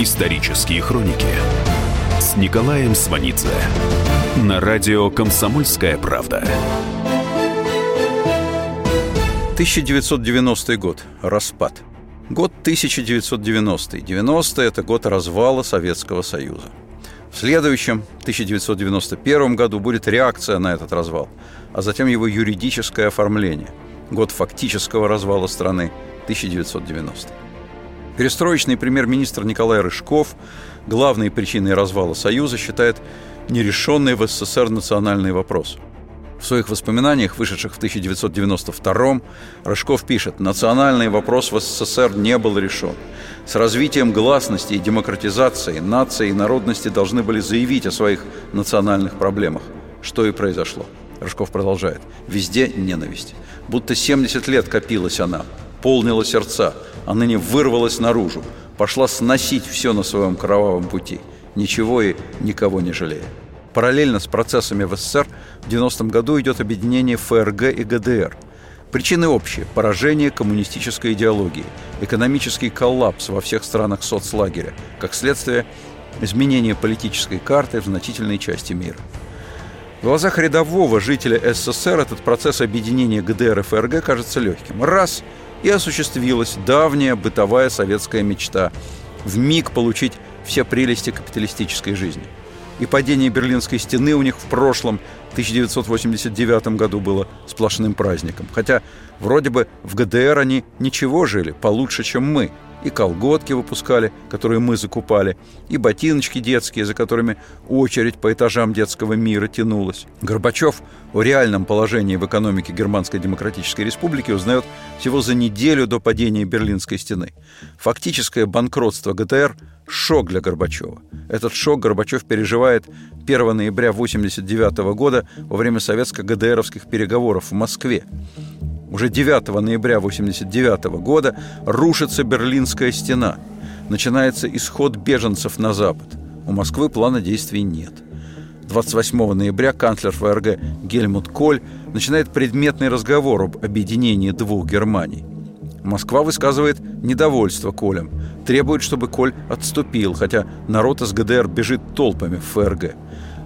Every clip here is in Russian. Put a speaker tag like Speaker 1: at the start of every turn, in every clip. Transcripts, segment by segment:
Speaker 1: Исторические хроники с Николаем Сванидзе на радио «Комсомольская правда».
Speaker 2: 1990 год. Распад. Год 1990. 90 – это год развала Советского Союза. В следующем, 1991 году, будет реакция на этот развал, а затем его юридическое оформление. Год фактического развала страны – 1990. Перестроечный премьер-министр Николай Рыжков главной причиной развала Союза считает нерешенный в СССР национальный вопрос. В своих воспоминаниях, вышедших в 1992 Рыжков пишет «Национальный вопрос в СССР не был решен. С развитием гласности и демократизации нации и народности должны были заявить о своих национальных проблемах, что и произошло». Рыжков продолжает «Везде ненависть. Будто 70 лет копилась она, полнила сердца, а ныне вырвалась наружу, пошла сносить все на своем кровавом пути, ничего и никого не жалея. Параллельно с процессами в СССР в 90-м году идет объединение ФРГ и ГДР. Причины общие – поражение коммунистической идеологии, экономический коллапс во всех странах соцлагеря, как следствие – изменение политической карты в значительной части мира. В глазах рядового жителя СССР этот процесс объединения ГДР и ФРГ кажется легким. Раз – и осуществилась давняя бытовая советская мечта – в миг получить все прелести капиталистической жизни. И падение Берлинской стены у них в прошлом, 1989 году, было сплошным праздником. Хотя вроде бы в ГДР они ничего жили, получше, чем мы – и колготки выпускали, которые мы закупали, и ботиночки детские, за которыми очередь по этажам детского мира тянулась. Горбачев о реальном положении в экономике Германской Демократической Республики узнает всего за неделю до падения Берлинской стены. Фактическое банкротство ГТР – шок для Горбачева. Этот шок Горбачев переживает 1 ноября 1989 года во время советско-ГДРовских переговоров в Москве. Уже 9 ноября 1989 года рушится Берлинская стена. Начинается исход беженцев на запад. У Москвы плана действий нет. 28 ноября канцлер ФРГ Гельмут Коль начинает предметный разговор об объединении двух Германий. Москва высказывает недовольство Колем, требует, чтобы Коль отступил, хотя народ из ГДР бежит толпами в ФРГ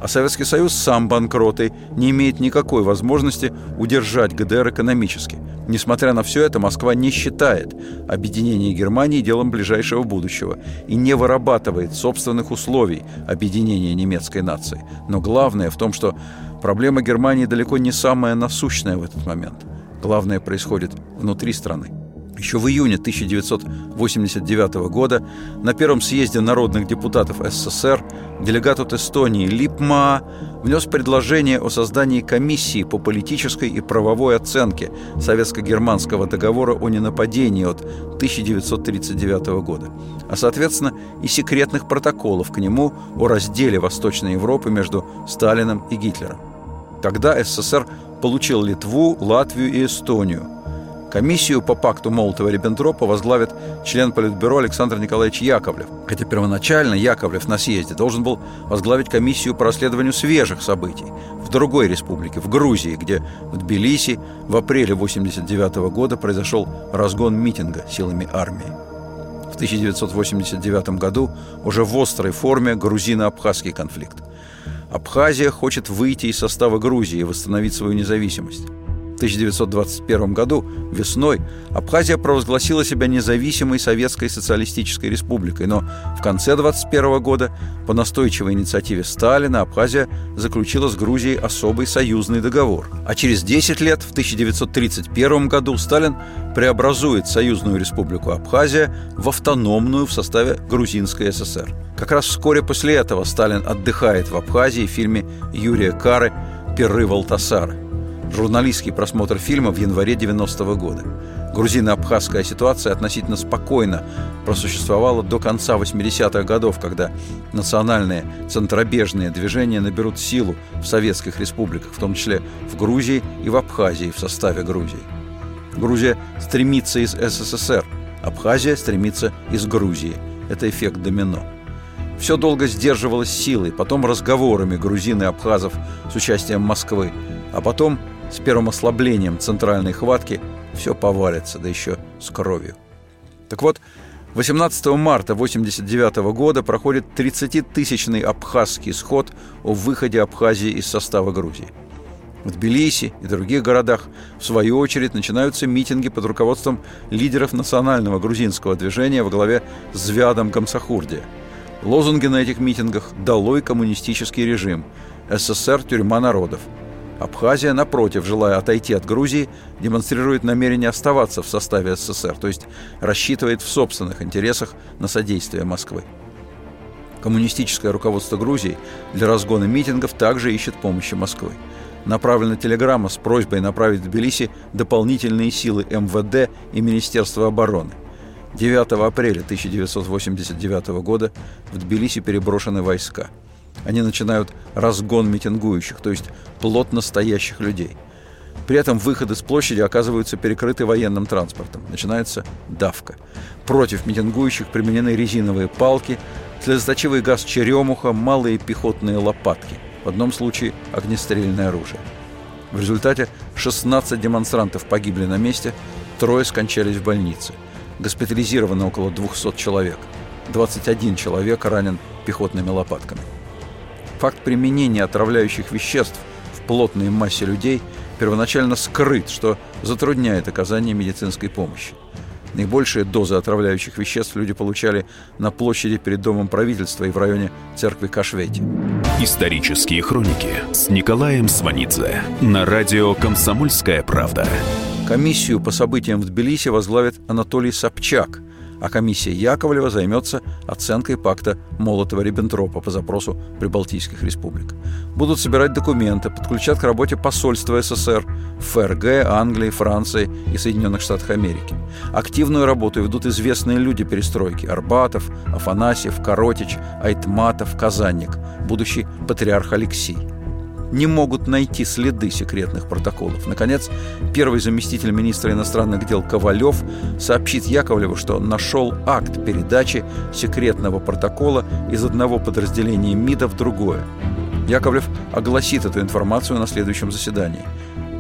Speaker 2: а Советский Союз сам банкроты не имеет никакой возможности удержать ГДР экономически. Несмотря на все это, Москва не считает объединение Германии делом ближайшего будущего и не вырабатывает собственных условий объединения немецкой нации. Но главное в том, что проблема Германии далеко не самая насущная в этот момент. Главное происходит внутри страны. Еще в июне 1989 года на первом съезде народных депутатов СССР делегат от Эстонии Липма внес предложение о создании комиссии по политической и правовой оценке Советско-германского договора о ненападении от 1939 года, а соответственно и секретных протоколов к нему о разделе Восточной Европы между Сталином и Гитлером. Тогда СССР получил Литву, Латвию и Эстонию – Комиссию по пакту Молотова-Риббентропа возглавит член Политбюро Александр Николаевич Яковлев. Хотя первоначально Яковлев на съезде должен был возглавить комиссию по расследованию свежих событий в другой республике, в Грузии, где в Тбилиси в апреле 1989 года произошел разгон митинга силами армии. В 1989 году уже в острой форме грузино-абхазский конфликт. Абхазия хочет выйти из состава Грузии и восстановить свою независимость. 1921 году, весной, Абхазия провозгласила себя независимой Советской Социалистической Республикой, но в конце 1921 года по настойчивой инициативе Сталина Абхазия заключила с Грузией особый союзный договор. А через 10 лет, в 1931 году, Сталин преобразует Союзную Республику Абхазия в автономную в составе Грузинской ССР. Как раз вскоре после этого Сталин отдыхает в Абхазии в фильме Юрия Кары «Перы Валтасара» журналистский просмотр фильма в январе 90 -го года. Грузино-абхазская ситуация относительно спокойно просуществовала до конца 80-х годов, когда национальные центробежные движения наберут силу в советских республиках, в том числе в Грузии и в Абхазии в составе Грузии. Грузия стремится из СССР, Абхазия стремится из Грузии. Это эффект домино. Все долго сдерживалось силой, потом разговорами грузин и абхазов с участием Москвы, а потом с первым ослаблением центральной хватки все повалится, да еще с кровью. Так вот, 18 марта 1989 года проходит 30-тысячный абхазский сход о выходе Абхазии из состава Грузии. В Тбилиси и других городах, в свою очередь, начинаются митинги под руководством лидеров национального грузинского движения во главе с Звядом Гамсахурдия. Лозунги на этих митингах «Долой коммунистический режим», «СССР – тюрьма народов», Абхазия, напротив, желая отойти от Грузии, демонстрирует намерение оставаться в составе СССР, то есть рассчитывает в собственных интересах на содействие Москвы. Коммунистическое руководство Грузии для разгона митингов также ищет помощи Москвы. Направлена телеграмма с просьбой направить в Тбилиси дополнительные силы МВД и Министерства обороны. 9 апреля 1989 года в Тбилиси переброшены войска – они начинают разгон митингующих, то есть плотно стоящих людей. При этом выходы с площади оказываются перекрыты военным транспортом. Начинается давка. Против митингующих применены резиновые палки, слезоточивый газ черемуха, малые пехотные лопатки. В одном случае огнестрельное оружие. В результате 16 демонстрантов погибли на месте, трое скончались в больнице. Госпитализировано около 200 человек. 21 человек ранен пехотными лопатками. Факт применения отравляющих веществ в плотной массе людей первоначально скрыт, что затрудняет оказание медицинской помощи. Наибольшие дозы отравляющих веществ люди получали на площади перед Домом правительства и в районе церкви Кашвети.
Speaker 1: Исторические хроники с Николаем Сванидзе на радио «Комсомольская правда».
Speaker 2: Комиссию по событиям в Тбилиси возглавит Анатолий Собчак – а комиссия Яковлева займется оценкой пакта Молотова-Риббентропа по запросу Прибалтийских республик. Будут собирать документы, подключат к работе посольства СССР ФРГ, Англии, Франции и Соединенных Штатах Америки. Активную работу ведут известные люди перестройки – Арбатов, Афанасьев, Коротич, Айтматов, Казанник, будущий патриарх Алексей – не могут найти следы секретных протоколов. Наконец, первый заместитель министра иностранных дел Ковалев сообщит Яковлеву, что нашел акт передачи секретного протокола из одного подразделения МИДа в другое. Яковлев огласит эту информацию на следующем заседании.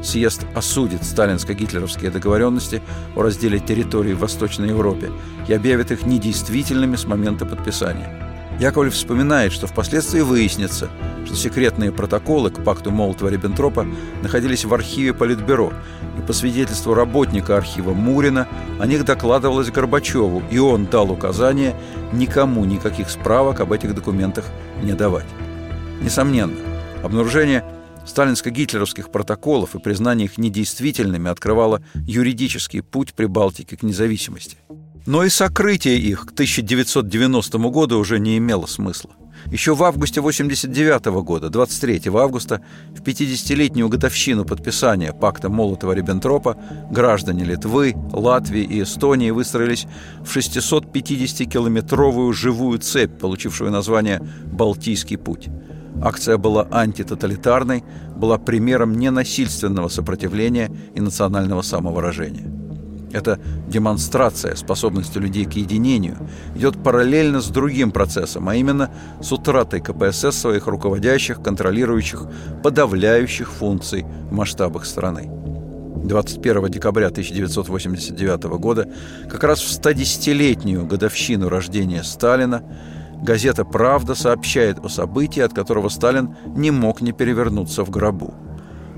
Speaker 2: Съезд осудит сталинско-гитлеровские договоренности о разделе территории в Восточной Европе и объявит их недействительными с момента подписания. Яковлев вспоминает, что впоследствии выяснится, что секретные протоколы к пакту Молотова-Риббентропа находились в архиве Политбюро, и по свидетельству работника архива Мурина о них докладывалось Горбачеву, и он дал указание никому никаких справок об этих документах не давать. Несомненно, обнаружение сталинско-гитлеровских протоколов и признание их недействительными открывало юридический путь Прибалтики к независимости – но и сокрытие их к 1990 году уже не имело смысла. Еще в августе 89 года, 23 августа, в 50-летнюю годовщину подписания пакта Молотова-Риббентропа граждане Литвы, Латвии и Эстонии выстроились в 650-километровую живую цепь, получившую название «Балтийский путь». Акция была антитоталитарной, была примером ненасильственного сопротивления и национального самовыражения. Эта демонстрация способности людей к единению идет параллельно с другим процессом, а именно с утратой КПСС своих руководящих, контролирующих, подавляющих функций в масштабах страны. 21 декабря 1989 года, как раз в 110-летнюю годовщину рождения Сталина, газета «Правда» сообщает о событии, от которого Сталин не мог не перевернуться в гробу.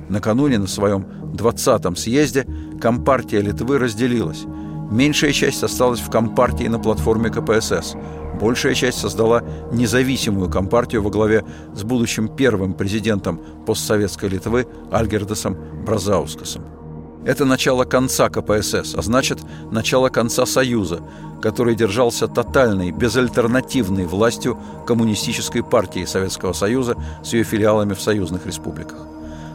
Speaker 2: Накануне на своем 20-м съезде Компартия Литвы разделилась. Меньшая часть осталась в Компартии на платформе КПСС. Большая часть создала независимую Компартию во главе с будущим первым президентом постсоветской Литвы Альгердасом Бразаускасом. Это начало конца КПСС, а значит, начало конца Союза, который держался тотальной, безальтернативной властью Коммунистической партии Советского Союза с ее филиалами в союзных республиках.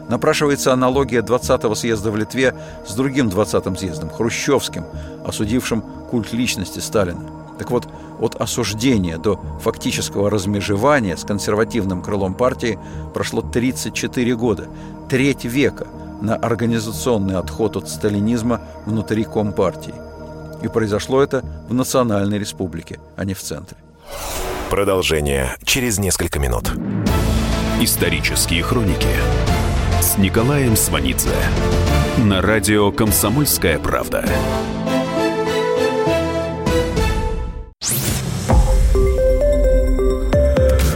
Speaker 2: Напрашивается аналогия 20-го съезда в Литве с другим 20-м съездом, Хрущевским, осудившим культ личности Сталина. Так вот, от осуждения до фактического размежевания с консервативным крылом партии прошло 34 года, треть века на организационный отход от сталинизма внутри Компартии. И произошло это в Национальной Республике, а не в центре.
Speaker 1: Продолжение через несколько минут. Исторические хроники с Николаем Сванидзе на радио «Комсомольская правда».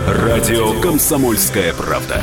Speaker 1: Радио «Комсомольская правда».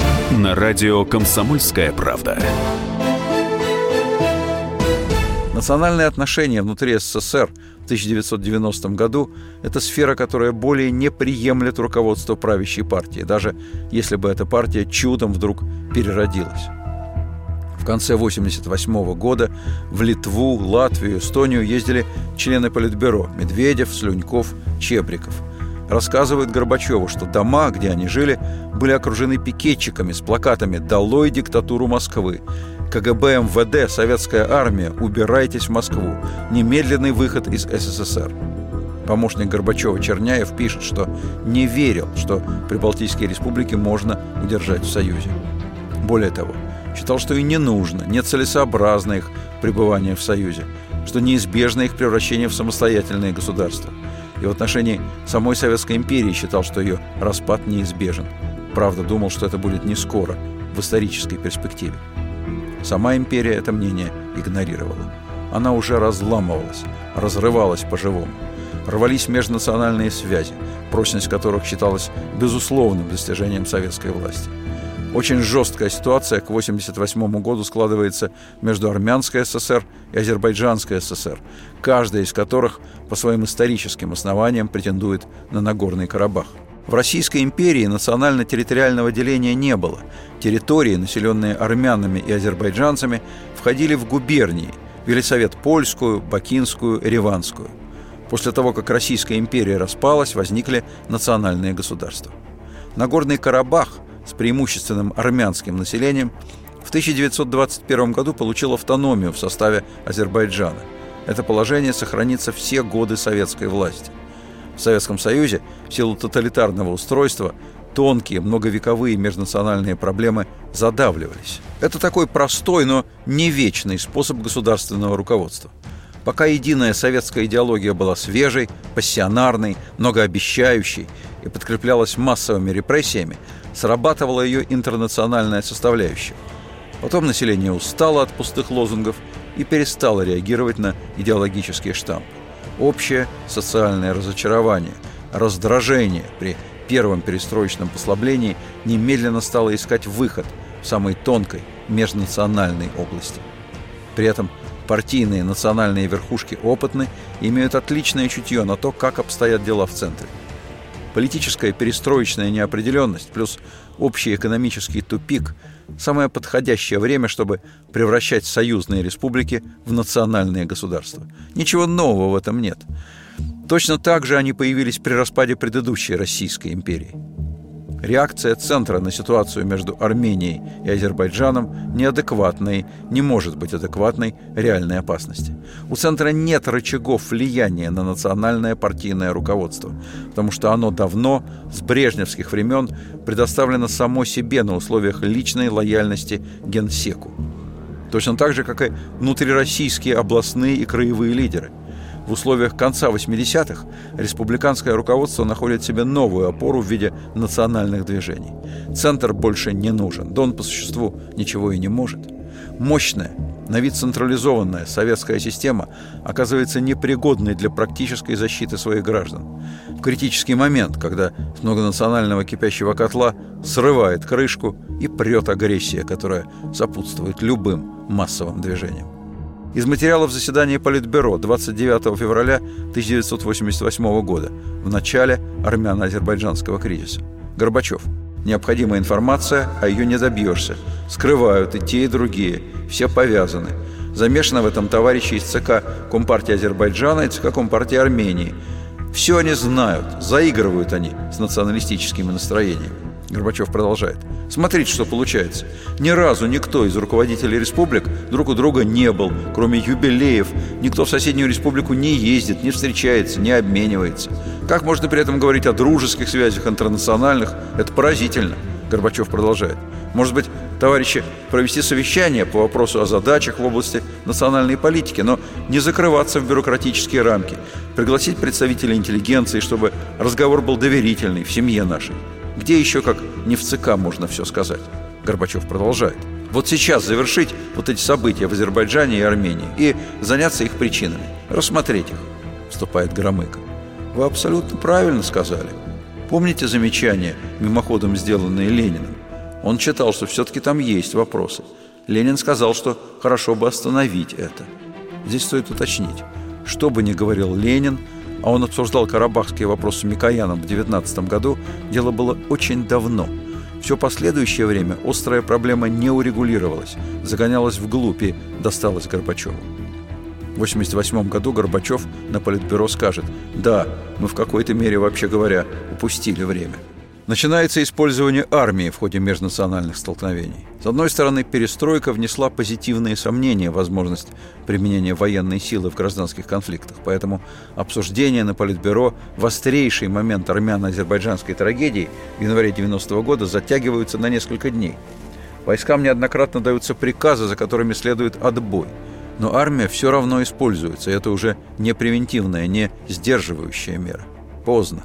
Speaker 1: на радио «Комсомольская правда».
Speaker 2: Национальные отношения внутри СССР в 1990 году – это сфера, которая более не приемлет руководство правящей партии, даже если бы эта партия чудом вдруг переродилась. В конце 1988 года в Литву, Латвию, Эстонию ездили члены Политбюро – Медведев, Слюньков, Чебриков – рассказывают Горбачеву, что дома, где они жили, были окружены пикетчиками с плакатами «Долой диктатуру Москвы», КГБ, МВД, Советская армия, убирайтесь в Москву, немедленный выход из СССР. Помощник Горбачева Черняев пишет, что не верил, что Прибалтийские республики можно удержать в Союзе. Более того, считал, что и не нужно, нецелесообразно их пребывание в Союзе, что неизбежно их превращение в самостоятельные государства – и в отношении самой Советской империи считал, что ее распад неизбежен. Правда, думал, что это будет не скоро, в исторической перспективе. Сама империя это мнение игнорировала. Она уже разламывалась, разрывалась по-живому. Рвались межнациональные связи, прочность которых считалась безусловным достижением советской власти – очень жесткая ситуация к 1988 году складывается между Армянской ССР и Азербайджанской ССР, каждая из которых по своим историческим основаниям претендует на Нагорный Карабах. В Российской империи национально-территориального деления не было. Территории, населенные армянами и азербайджанцами, входили в губернии – Велисовет Польскую, Бакинскую, Реванскую. После того, как Российская империя распалась, возникли национальные государства. Нагорный Карабах – с преимущественным армянским населением, в 1921 году получил автономию в составе Азербайджана. Это положение сохранится все годы советской власти. В Советском Союзе в силу тоталитарного устройства тонкие многовековые межнациональные проблемы задавливались. Это такой простой, но не вечный способ государственного руководства. Пока единая советская идеология была свежей, пассионарной, многообещающей и подкреплялась массовыми репрессиями, срабатывала ее интернациональная составляющая. Потом население устало от пустых лозунгов и перестало реагировать на идеологические штампы. Общее социальное разочарование, раздражение при первом перестроечном послаблении немедленно стало искать выход в самой тонкой межнациональной области. При этом партийные национальные верхушки опытны и имеют отличное чутье на то, как обстоят дела в центре – Политическая перестроечная неопределенность плюс общий экономический тупик – самое подходящее время, чтобы превращать союзные республики в национальные государства. Ничего нового в этом нет. Точно так же они появились при распаде предыдущей Российской империи – Реакция Центра на ситуацию между Арменией и Азербайджаном неадекватной, не может быть адекватной реальной опасности. У Центра нет рычагов влияния на национальное партийное руководство, потому что оно давно, с брежневских времен, предоставлено само себе на условиях личной лояльности генсеку. Точно так же, как и внутрироссийские областные и краевые лидеры – в условиях конца 80-х республиканское руководство находит себе новую опору в виде национальных движений. Центр больше не нужен, да он по существу ничего и не может. Мощная, на вид централизованная советская система оказывается непригодной для практической защиты своих граждан. Критический момент, когда с многонационального кипящего котла срывает крышку и прет агрессия, которая сопутствует любым массовым движениям. Из материалов заседания Политбюро 29 февраля 1988 года, в начале армяно-азербайджанского кризиса. Горбачев. Необходимая информация, а ее не добьешься. Скрывают и те, и другие. Все повязаны. Замешаны в этом товарищи из ЦК Компартии Азербайджана и ЦК Компартии Армении. Все они знают, заигрывают они с националистическими настроениями. Горбачев продолжает. Смотрите, что получается. Ни разу никто из руководителей республик друг у друга не был, кроме юбилеев. Никто в соседнюю республику не ездит, не встречается, не обменивается. Как можно при этом говорить о дружеских связях интернациональных? Это поразительно. Горбачев продолжает. Может быть, товарищи, провести совещание по вопросу о задачах в области национальной политики, но не закрываться в бюрократические рамки, пригласить представителей интеллигенции, чтобы разговор был доверительный в семье нашей. Где еще, как не в ЦК, можно все сказать? Горбачев продолжает. Вот сейчас завершить вот эти события в Азербайджане и Армении и заняться их причинами, рассмотреть их, вступает Громыко. Вы абсолютно правильно сказали. Помните замечание, мимоходом сделанное Лениным? Он читал, что все-таки там есть вопросы. Ленин сказал, что хорошо бы остановить это. Здесь стоит уточнить. Что бы ни говорил Ленин, а он обсуждал карабахские вопросы Микояном в 19 году, дело было очень давно. Все последующее время острая проблема не урегулировалась, загонялась вглубь и досталась Горбачеву. В 1988 году Горбачев на Политбюро скажет «Да, мы в какой-то мере, вообще говоря, упустили время». Начинается использование армии в ходе межнациональных столкновений. С одной стороны, перестройка внесла позитивные сомнения в возможность применения военной силы в гражданских конфликтах, поэтому обсуждение на Политбюро в острейший момент армяно-азербайджанской трагедии в январе 90 -го года затягиваются на несколько дней. Войскам неоднократно даются приказы, за которыми следует отбой. Но армия все равно используется, это уже не превентивная, не сдерживающая мера. Поздно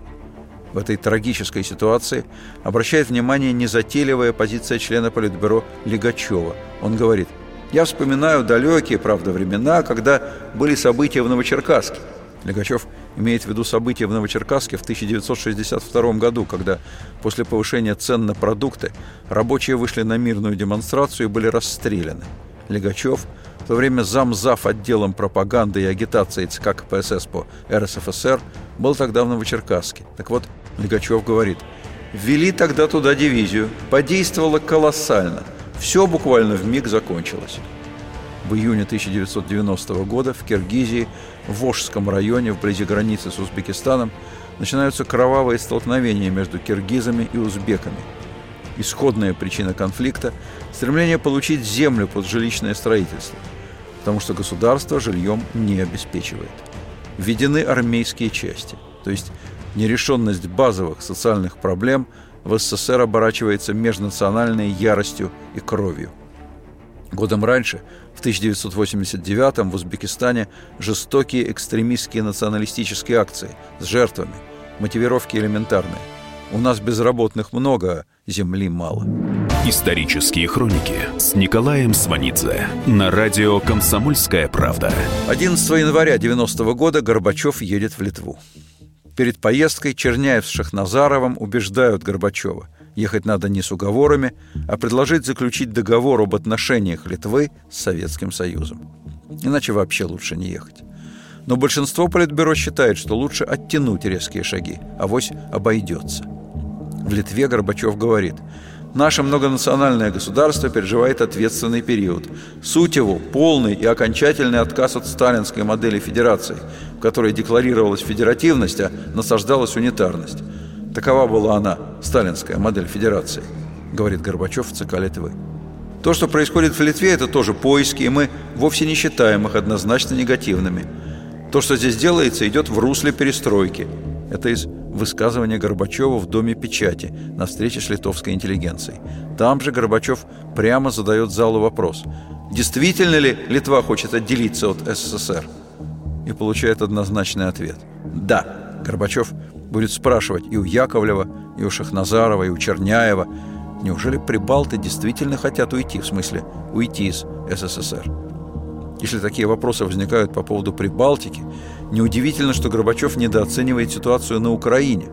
Speaker 2: в этой трагической ситуации обращает внимание незатейливая позиция члена Политбюро Лигачева. Он говорит, «Я вспоминаю далекие, правда, времена, когда были события в Новочеркасске». Лигачев имеет в виду события в Новочеркасске в 1962 году, когда после повышения цен на продукты рабочие вышли на мирную демонстрацию и были расстреляны. Лигачев, в то время замзав отделом пропаганды и агитации ЦК КПСС по РСФСР, был тогда в Новочеркасске. Так вот, Легачев говорит, ввели тогда туда дивизию, подействовало колоссально. Все буквально в миг закончилось. В июне 1990 года в Киргизии, в Вошском районе, вблизи границы с Узбекистаном, начинаются кровавые столкновения между киргизами и узбеками. Исходная причина конфликта – стремление получить землю под жилищное строительство, потому что государство жильем не обеспечивает. Введены армейские части, то есть нерешенность базовых социальных проблем в СССР оборачивается межнациональной яростью и кровью. Годом раньше, в 1989 в Узбекистане жестокие экстремистские националистические акции с жертвами. Мотивировки элементарные. У нас безработных много, земли мало.
Speaker 1: Исторические хроники с Николаем Сванидзе на радио «Комсомольская правда».
Speaker 2: 11 января 90 года Горбачев едет в Литву. Перед поездкой Черняев с Шахназаровым убеждают Горбачева. Ехать надо не с уговорами, а предложить заключить договор об отношениях Литвы с Советским Союзом. Иначе вообще лучше не ехать. Но большинство политбюро считает, что лучше оттянуть резкие шаги, а вось обойдется. В Литве Горбачев говорит – Наше многонациональное государство переживает ответственный период. Суть его – полный и окончательный отказ от сталинской модели федерации, в которой декларировалась федеративность, а насаждалась унитарность. Такова была она, сталинская модель федерации, говорит Горбачев в ЦК Литвы. То, что происходит в Литве, это тоже поиски, и мы вовсе не считаем их однозначно негативными. То, что здесь делается, идет в русле перестройки. Это из высказывания Горбачева в Доме печати на встрече с литовской интеллигенцией. Там же Горбачев прямо задает залу вопрос, действительно ли Литва хочет отделиться от СССР? И получает однозначный ответ. Да. Горбачев будет спрашивать и у Яковлева, и у Шахназарова, и у Черняева, неужели прибалты действительно хотят уйти, в смысле уйти из СССР? Если такие вопросы возникают по поводу Прибалтики, неудивительно, что Горбачев недооценивает ситуацию на Украине.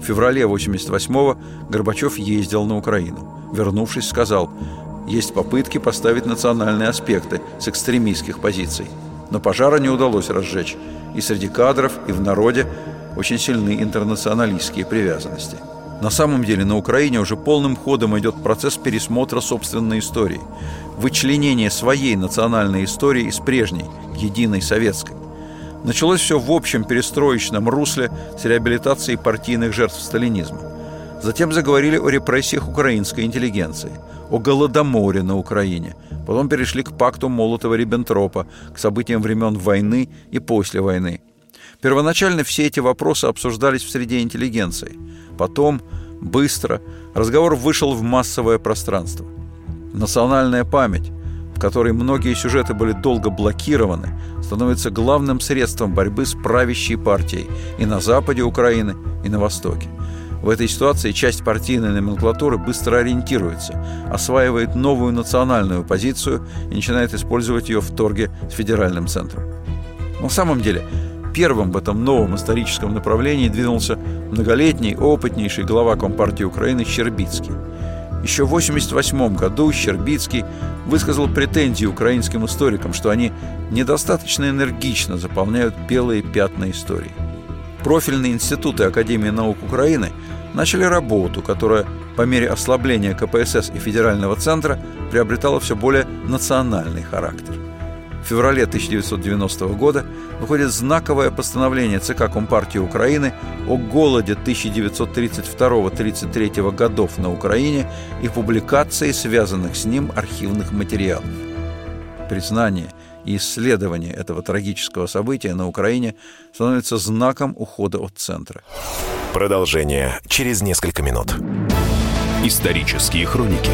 Speaker 2: В феврале 88-го Горбачев ездил на Украину. Вернувшись, сказал, есть попытки поставить национальные аспекты с экстремистских позиций. Но пожара не удалось разжечь. И среди кадров, и в народе очень сильны интернационалистские привязанности. На самом деле на Украине уже полным ходом идет процесс пересмотра собственной истории – вычленение своей национальной истории из прежней, единой советской. Началось все в общем перестроечном русле с реабилитацией партийных жертв сталинизма. Затем заговорили о репрессиях украинской интеллигенции, о голодоморе на Украине. Потом перешли к пакту Молотова-Риббентропа, к событиям времен войны и после войны. Первоначально все эти вопросы обсуждались в среде интеллигенции. Потом Быстро разговор вышел в массовое пространство. Национальная память, которой многие сюжеты были долго блокированы, становится главным средством борьбы с правящей партией и на западе Украины, и на востоке. В этой ситуации часть партийной номенклатуры быстро ориентируется, осваивает новую национальную позицию и начинает использовать ее в торге с федеральным центром. На самом деле, первым в этом новом историческом направлении двинулся многолетний, опытнейший глава Компартии Украины Щербицкий. Еще в 1988 году Щербицкий высказал претензии украинским историкам, что они недостаточно энергично заполняют белые пятна истории. Профильные институты Академии наук Украины начали работу, которая по мере ослабления КПСС и федерального центра приобретала все более национальный характер – в феврале 1990 года выходит знаковое постановление ЦК Компартии Украины о голоде 1932-33 годов на Украине и публикации связанных с ним архивных материалов. Признание и исследование этого трагического события на Украине становится знаком ухода от центра.
Speaker 1: Продолжение через несколько минут. Исторические хроники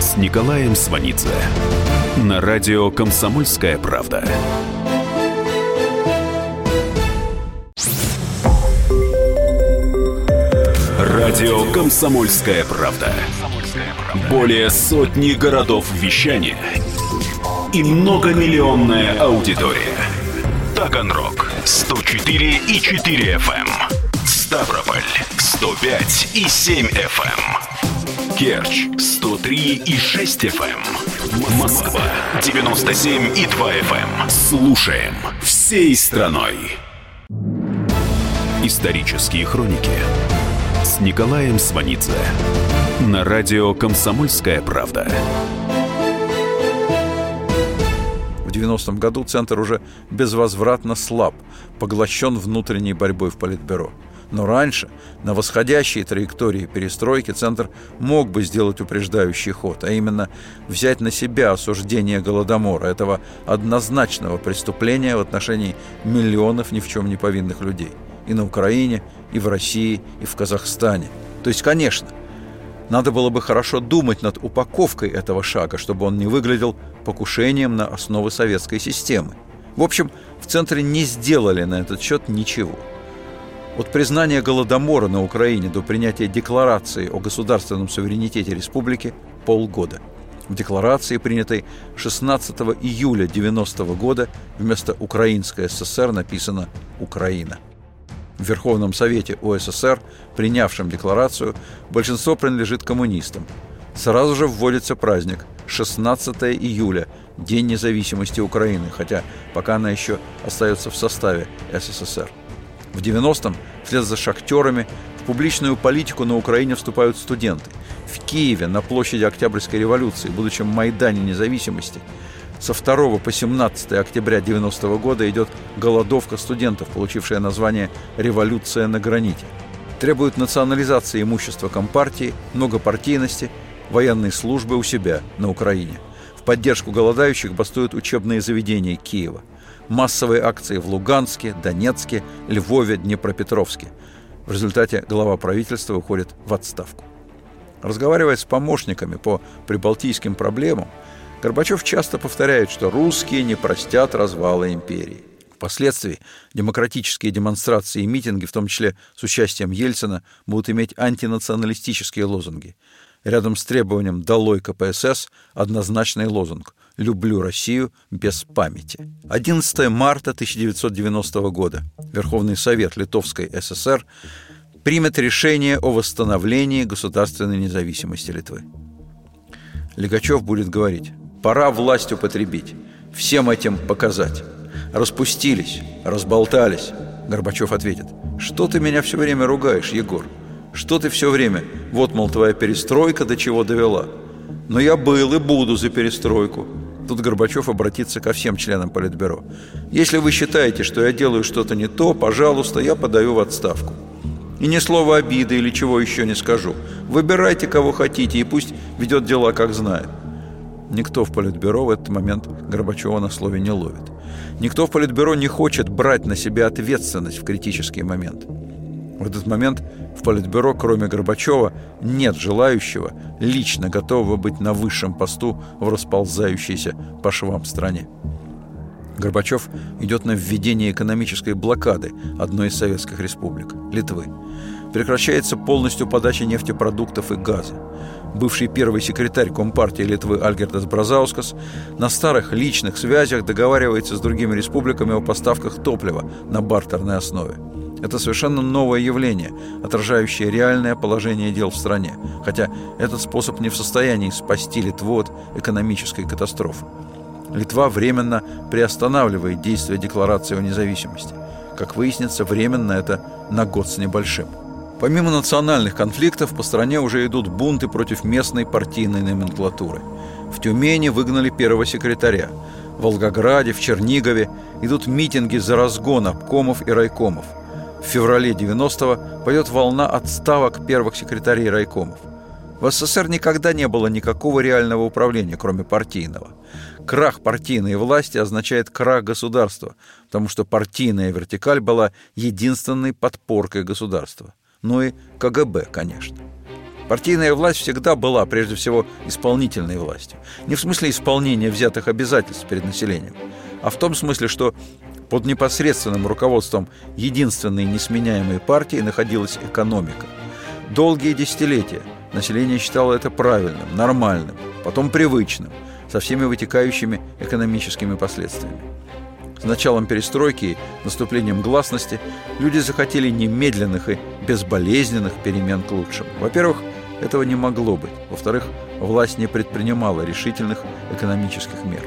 Speaker 1: с Николаем Сванидзе на радио «Комсомольская правда». Радио «Комсомольская правда». Более сотни городов вещания и многомиллионная аудитория. Таганрог 104 и 4 FM. Эм. Ставрополь 105 и 7 FM. Керчь 103 и 6 FM. Москва 97 и 2 FM. Эм. Слушаем всей страной. Исторические хроники с Николаем Сванидзе на радио «Комсомольская правда».
Speaker 2: В 90-м году Центр уже безвозвратно слаб, поглощен внутренней борьбой в Политбюро – но раньше, на восходящей траектории перестройки, Центр мог бы сделать упреждающий ход, а именно взять на себя осуждение Голодомора, этого однозначного преступления в отношении миллионов ни в чем не повинных людей. И на Украине, и в России, и в Казахстане. То есть, конечно, надо было бы хорошо думать над упаковкой этого шага, чтобы он не выглядел покушением на основы советской системы. В общем, в Центре не сделали на этот счет ничего – от признания Голодомора на Украине до принятия декларации о государственном суверенитете республики – полгода. В декларации, принятой 16 июля 90 года, вместо «Украинская ССР» написано «Украина». В Верховном Совете ОССР, принявшем декларацию, большинство принадлежит коммунистам. Сразу же вводится праздник – 16 июля, День независимости Украины, хотя пока она еще остается в составе СССР. В 90-м, вслед за шахтерами, в публичную политику на Украине вступают студенты. В Киеве на площади Октябрьской революции, будучи Майдане независимости, со 2 по 17 октября 90 -го года идет голодовка студентов, получившая название «Революция на граните». Требуют национализации имущества Компартии, многопартийности, военной службы у себя на Украине. В поддержку голодающих бастуют учебные заведения Киева – массовые акции в Луганске, Донецке, Львове, Днепропетровске. В результате глава правительства уходит в отставку. Разговаривая с помощниками по прибалтийским проблемам, Горбачев часто повторяет, что русские не простят развала империи. Впоследствии демократические демонстрации и митинги, в том числе с участием Ельцина, будут иметь антинационалистические лозунги. Рядом с требованием «Долой КПСС» однозначный лозунг «Люблю Россию без памяти». 11 марта 1990 года Верховный Совет Литовской ССР примет решение о восстановлении государственной независимости Литвы. Легачев будет говорить «Пора власть употребить, всем этим показать. Распустились, разболтались». Горбачев ответит «Что ты меня все время ругаешь, Егор? Что ты все время? Вот, мол, твоя перестройка до чего довела. Но я был и буду за перестройку. Тут Горбачев обратится ко всем членам Политбюро. Если вы считаете, что я делаю что-то не то, пожалуйста, я подаю в отставку. И ни слова обиды или чего еще не скажу. Выбирайте, кого хотите, и пусть ведет дела, как знает. Никто в Политбюро в этот момент Горбачева на слове не ловит. Никто в Политбюро не хочет брать на себя ответственность в критический момент. В этот момент в Политбюро, кроме Горбачева, нет желающего, лично готового быть на высшем посту в расползающейся по швам стране. Горбачев идет на введение экономической блокады одной из советских республик – Литвы. Прекращается полностью подача нефтепродуктов и газа. Бывший первый секретарь Компартии Литвы Альгердас Бразаускас на старых личных связях договаривается с другими республиками о поставках топлива на бартерной основе. Это совершенно новое явление, отражающее реальное положение дел в стране, хотя этот способ не в состоянии спасти Литву от экономической катастрофы. Литва временно приостанавливает действие Декларации о независимости. Как выяснится, временно это на год с небольшим. Помимо национальных конфликтов, по стране уже идут бунты против местной партийной номенклатуры. В Тюмени выгнали первого секретаря. В Волгограде, в Чернигове идут митинги за разгон обкомов и райкомов. В феврале 90-го пойдет волна отставок первых секретарей райкомов. В СССР никогда не было никакого реального управления, кроме партийного. Крах партийной власти означает крах государства, потому что партийная вертикаль была единственной подпоркой государства. Ну и КГБ, конечно. Партийная власть всегда была, прежде всего, исполнительной властью. Не в смысле исполнения взятых обязательств перед населением, а в том смысле, что под непосредственным руководством единственной несменяемой партии находилась экономика. Долгие десятилетия население считало это правильным, нормальным, потом привычным, со всеми вытекающими экономическими последствиями. С началом перестройки и наступлением гласности люди захотели немедленных и безболезненных перемен к лучшему. Во-первых, этого не могло быть. Во-вторых, власть не предпринимала решительных экономических мер.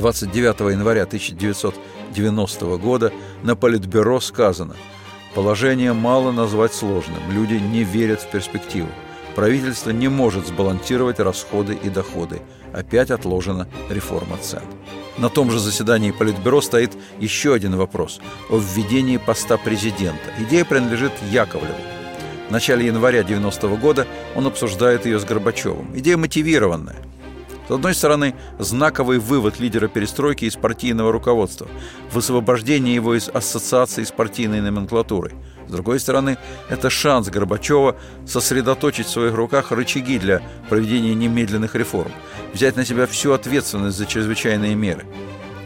Speaker 2: 29 января 1990 года на Политбюро сказано «Положение мало назвать сложным, люди не верят в перспективу. Правительство не может сбалансировать расходы и доходы. Опять отложена реформа цен». На том же заседании Политбюро стоит еще один вопрос о введении поста президента. Идея принадлежит Яковлеву. В начале января 90 -го года он обсуждает ее с Горбачевым. Идея мотивированная – с одной стороны, знаковый вывод лидера перестройки из партийного руководства, высвобождение его из ассоциации с партийной номенклатурой. С другой стороны, это шанс Горбачева сосредоточить в своих руках рычаги для проведения немедленных реформ, взять на себя всю ответственность за чрезвычайные меры –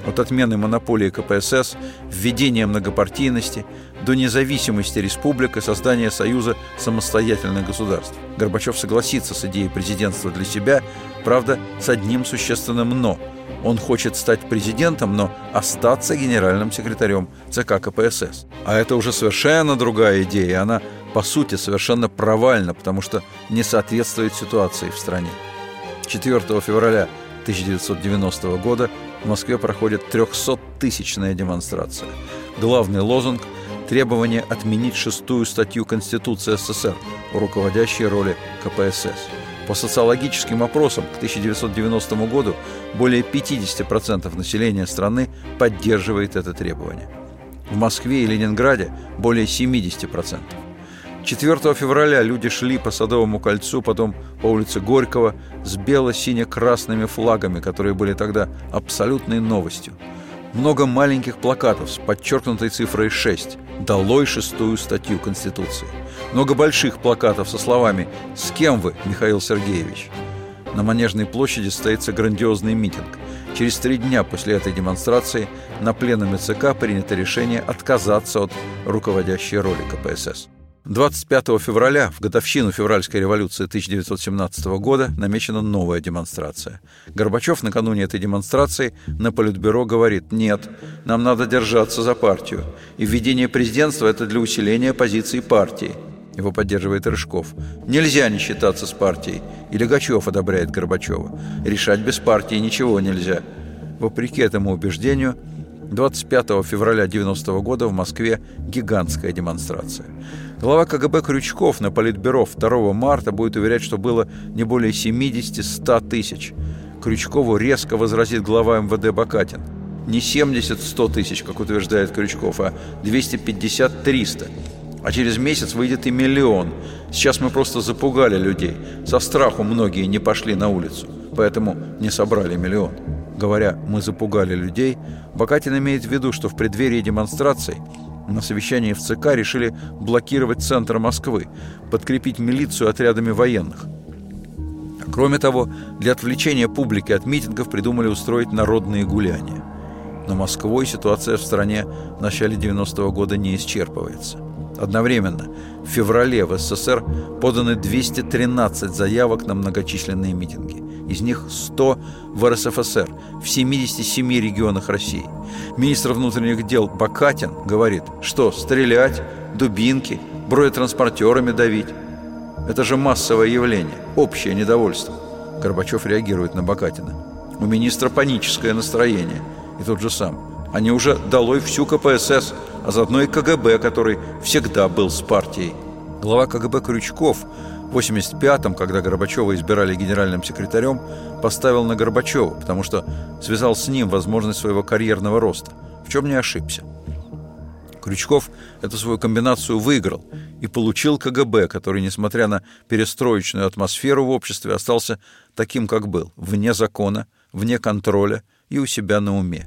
Speaker 2: от отмены монополии КПСС, введения многопартийности до независимости республик и создания союза самостоятельных государств. Горбачев согласится с идеей президентства для себя, правда, с одним существенным «но». Он хочет стать президентом, но остаться генеральным секретарем ЦК КПСС. А это уже совершенно другая идея, и она, по сути, совершенно провальна, потому что не соответствует ситуации в стране. 4 февраля 1990 года в Москве проходит 300-тысячная демонстрация. Главный лозунг – требование отменить шестую статью Конституции СССР о руководящей роли КПСС. По социологическим опросам к 1990 году более 50% населения страны поддерживает это требование. В Москве и Ленинграде более 70%. 4 февраля люди шли по Садовому кольцу, потом по улице Горького с бело-сине-красными флагами, которые были тогда абсолютной новостью. Много маленьких плакатов с подчеркнутой цифрой 6 «Долой шестую статью Конституции». Много больших плакатов со словами «С кем вы, Михаил Сергеевич?» На Манежной площади состоится грандиозный митинг. Через три дня после этой демонстрации на пленуме ЦК принято решение отказаться от руководящей роли КПСС. 25 февраля, в годовщину февральской революции 1917 года, намечена новая демонстрация. Горбачев накануне этой демонстрации на Политбюро говорит «Нет, нам надо держаться за партию, и введение президентства – это для усиления позиции партии». Его поддерживает Рыжков. «Нельзя не считаться с партией». И Легачев одобряет Горбачева. «Решать без партии ничего нельзя». Вопреки этому убеждению – 25 февраля 90 года в Москве гигантская демонстрация. Глава КГБ Крючков на Политбюро 2 марта будет уверять, что было не более 70-100 тысяч. Крючкову резко возразит глава МВД Бакатин. Не 70-100 тысяч, как утверждает Крючков, а 250-300. А через месяц выйдет и миллион. Сейчас мы просто запугали людей. Со страху многие не пошли на улицу, поэтому не собрали миллион. Говоря «мы запугали людей», Бакатин имеет в виду, что в преддверии демонстраций На совещании в ЦК решили блокировать центр Москвы, подкрепить милицию отрядами военных. Кроме того, для отвлечения публики от митингов придумали устроить народные гуляния. Но Москвой ситуация в стране в начале 90-го года не исчерпывается. Одновременно в феврале в СССР поданы 213 заявок на многочисленные митинги. Из них 100 в РСФСР, в 77 регионах России. Министр внутренних дел Бакатин говорит, что стрелять, дубинки, бронетранспортерами давить. Это же массовое явление, общее недовольство. Горбачев реагирует на Бакатина. У министра паническое настроение. И тот же сам. Они уже долой всю КПСС, а заодно и КГБ, который всегда был с партией. Глава КГБ Крючков в 85-м, когда Горбачева избирали генеральным секретарем, поставил на Горбачева, потому что связал с ним возможность своего карьерного роста, в чем не ошибся. Крючков эту свою комбинацию выиграл и получил КГБ, который, несмотря на перестроечную атмосферу в обществе, остался таким, как был, вне закона, вне контроля и у себя на уме.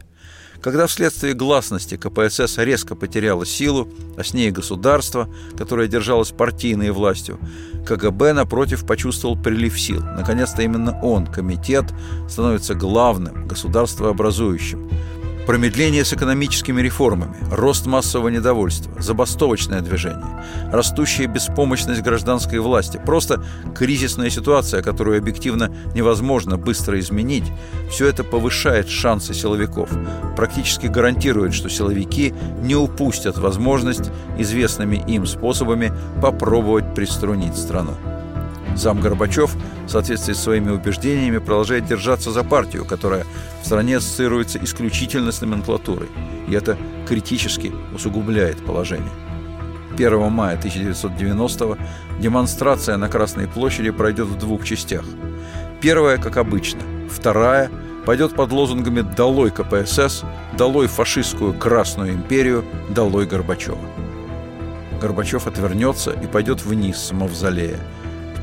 Speaker 2: Когда вследствие гласности КПСС резко потеряла силу, а с ней государство, которое держалось партийной властью, КГБ, напротив, почувствовал прилив сил. Наконец-то именно он, комитет, становится главным, государствообразующим. Промедление с экономическими реформами, рост массового недовольства, забастовочное движение, растущая беспомощность гражданской власти, просто кризисная ситуация, которую объективно невозможно быстро изменить, все это повышает шансы силовиков, практически гарантирует, что силовики не упустят возможность известными им способами попробовать приструнить страну. Сам Горбачев в соответствии с своими убеждениями продолжает держаться за партию, которая в стране ассоциируется исключительно с номенклатурой, и это критически усугубляет положение. 1 мая 1990 демонстрация на Красной площади пройдет в двух частях. Первая, как обычно, вторая пойдет под лозунгами «Долой КПСС», «Долой фашистскую Красную империю», «Долой Горбачева». Горбачев отвернется и пойдет вниз с мавзолея –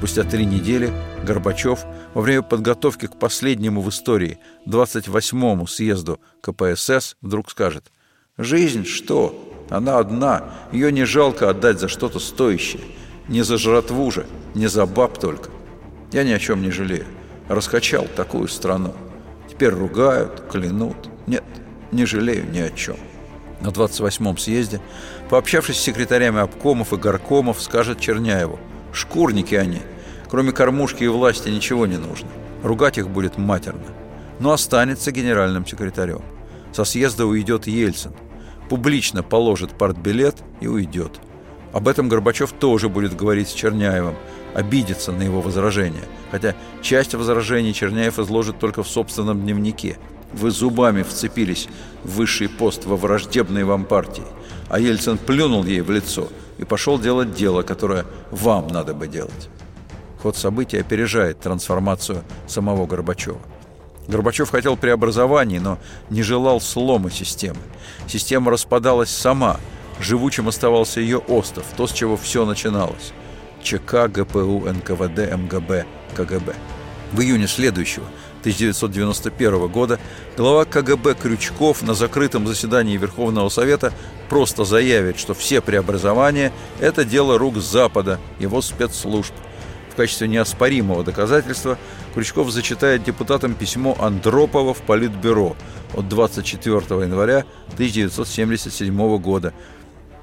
Speaker 2: Спустя три недели Горбачев во время подготовки к последнему в истории 28-му съезду КПСС вдруг скажет «Жизнь что? Она одна, ее не жалко отдать за что-то стоящее. Не за жратву же, не за баб только. Я ни о чем не жалею. Раскачал такую страну. Теперь ругают, клянут. Нет, не жалею ни о чем». На 28-м съезде, пообщавшись с секретарями обкомов и горкомов, скажет Черняеву – Шкурники они. Кроме кормушки и власти ничего не нужно. Ругать их будет матерно. Но останется генеральным секретарем. Со съезда уйдет Ельцин. Публично положит партбилет и уйдет. Об этом Горбачев тоже будет говорить с Черняевым, обидеться на его возражения. Хотя часть возражений Черняев изложит только в собственном дневнике. Вы зубами вцепились в высший пост во враждебной вам партии. А Ельцин плюнул ей в лицо – и пошел делать дело, которое вам надо бы делать. Ход событий опережает трансформацию самого Горбачева. Горбачев хотел преобразований, но не желал слома системы. Система распадалась сама, живучим оставался ее остров, то, с чего все начиналось. ЧК, ГПУ, НКВД, МГБ, КГБ. В июне следующего, 1991 года, глава КГБ Крючков на закрытом заседании Верховного Совета просто заявит, что все преобразования – это дело рук Запада, его спецслужб. В качестве неоспоримого доказательства Крючков зачитает депутатам письмо Андропова в Политбюро от 24 января 1977 года.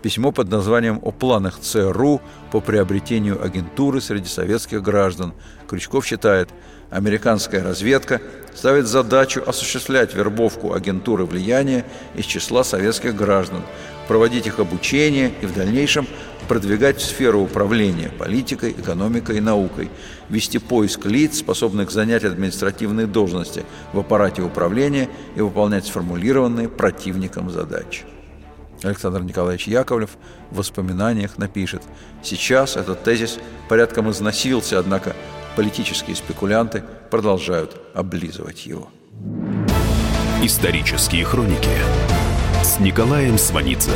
Speaker 2: Письмо под названием «О планах ЦРУ по приобретению агентуры среди советских граждан». Крючков считает – Американская разведка ставит задачу осуществлять вербовку агентуры влияния из числа советских граждан, проводить их обучение и в дальнейшем продвигать в сферу управления политикой, экономикой и наукой, вести поиск лиц, способных занять административные должности в аппарате управления и выполнять сформулированные противником задачи. Александр Николаевич Яковлев в воспоминаниях напишет «Сейчас этот тезис порядком износился, однако политические спекулянты продолжают облизывать его.
Speaker 1: Исторические хроники с Николаем Сванидзе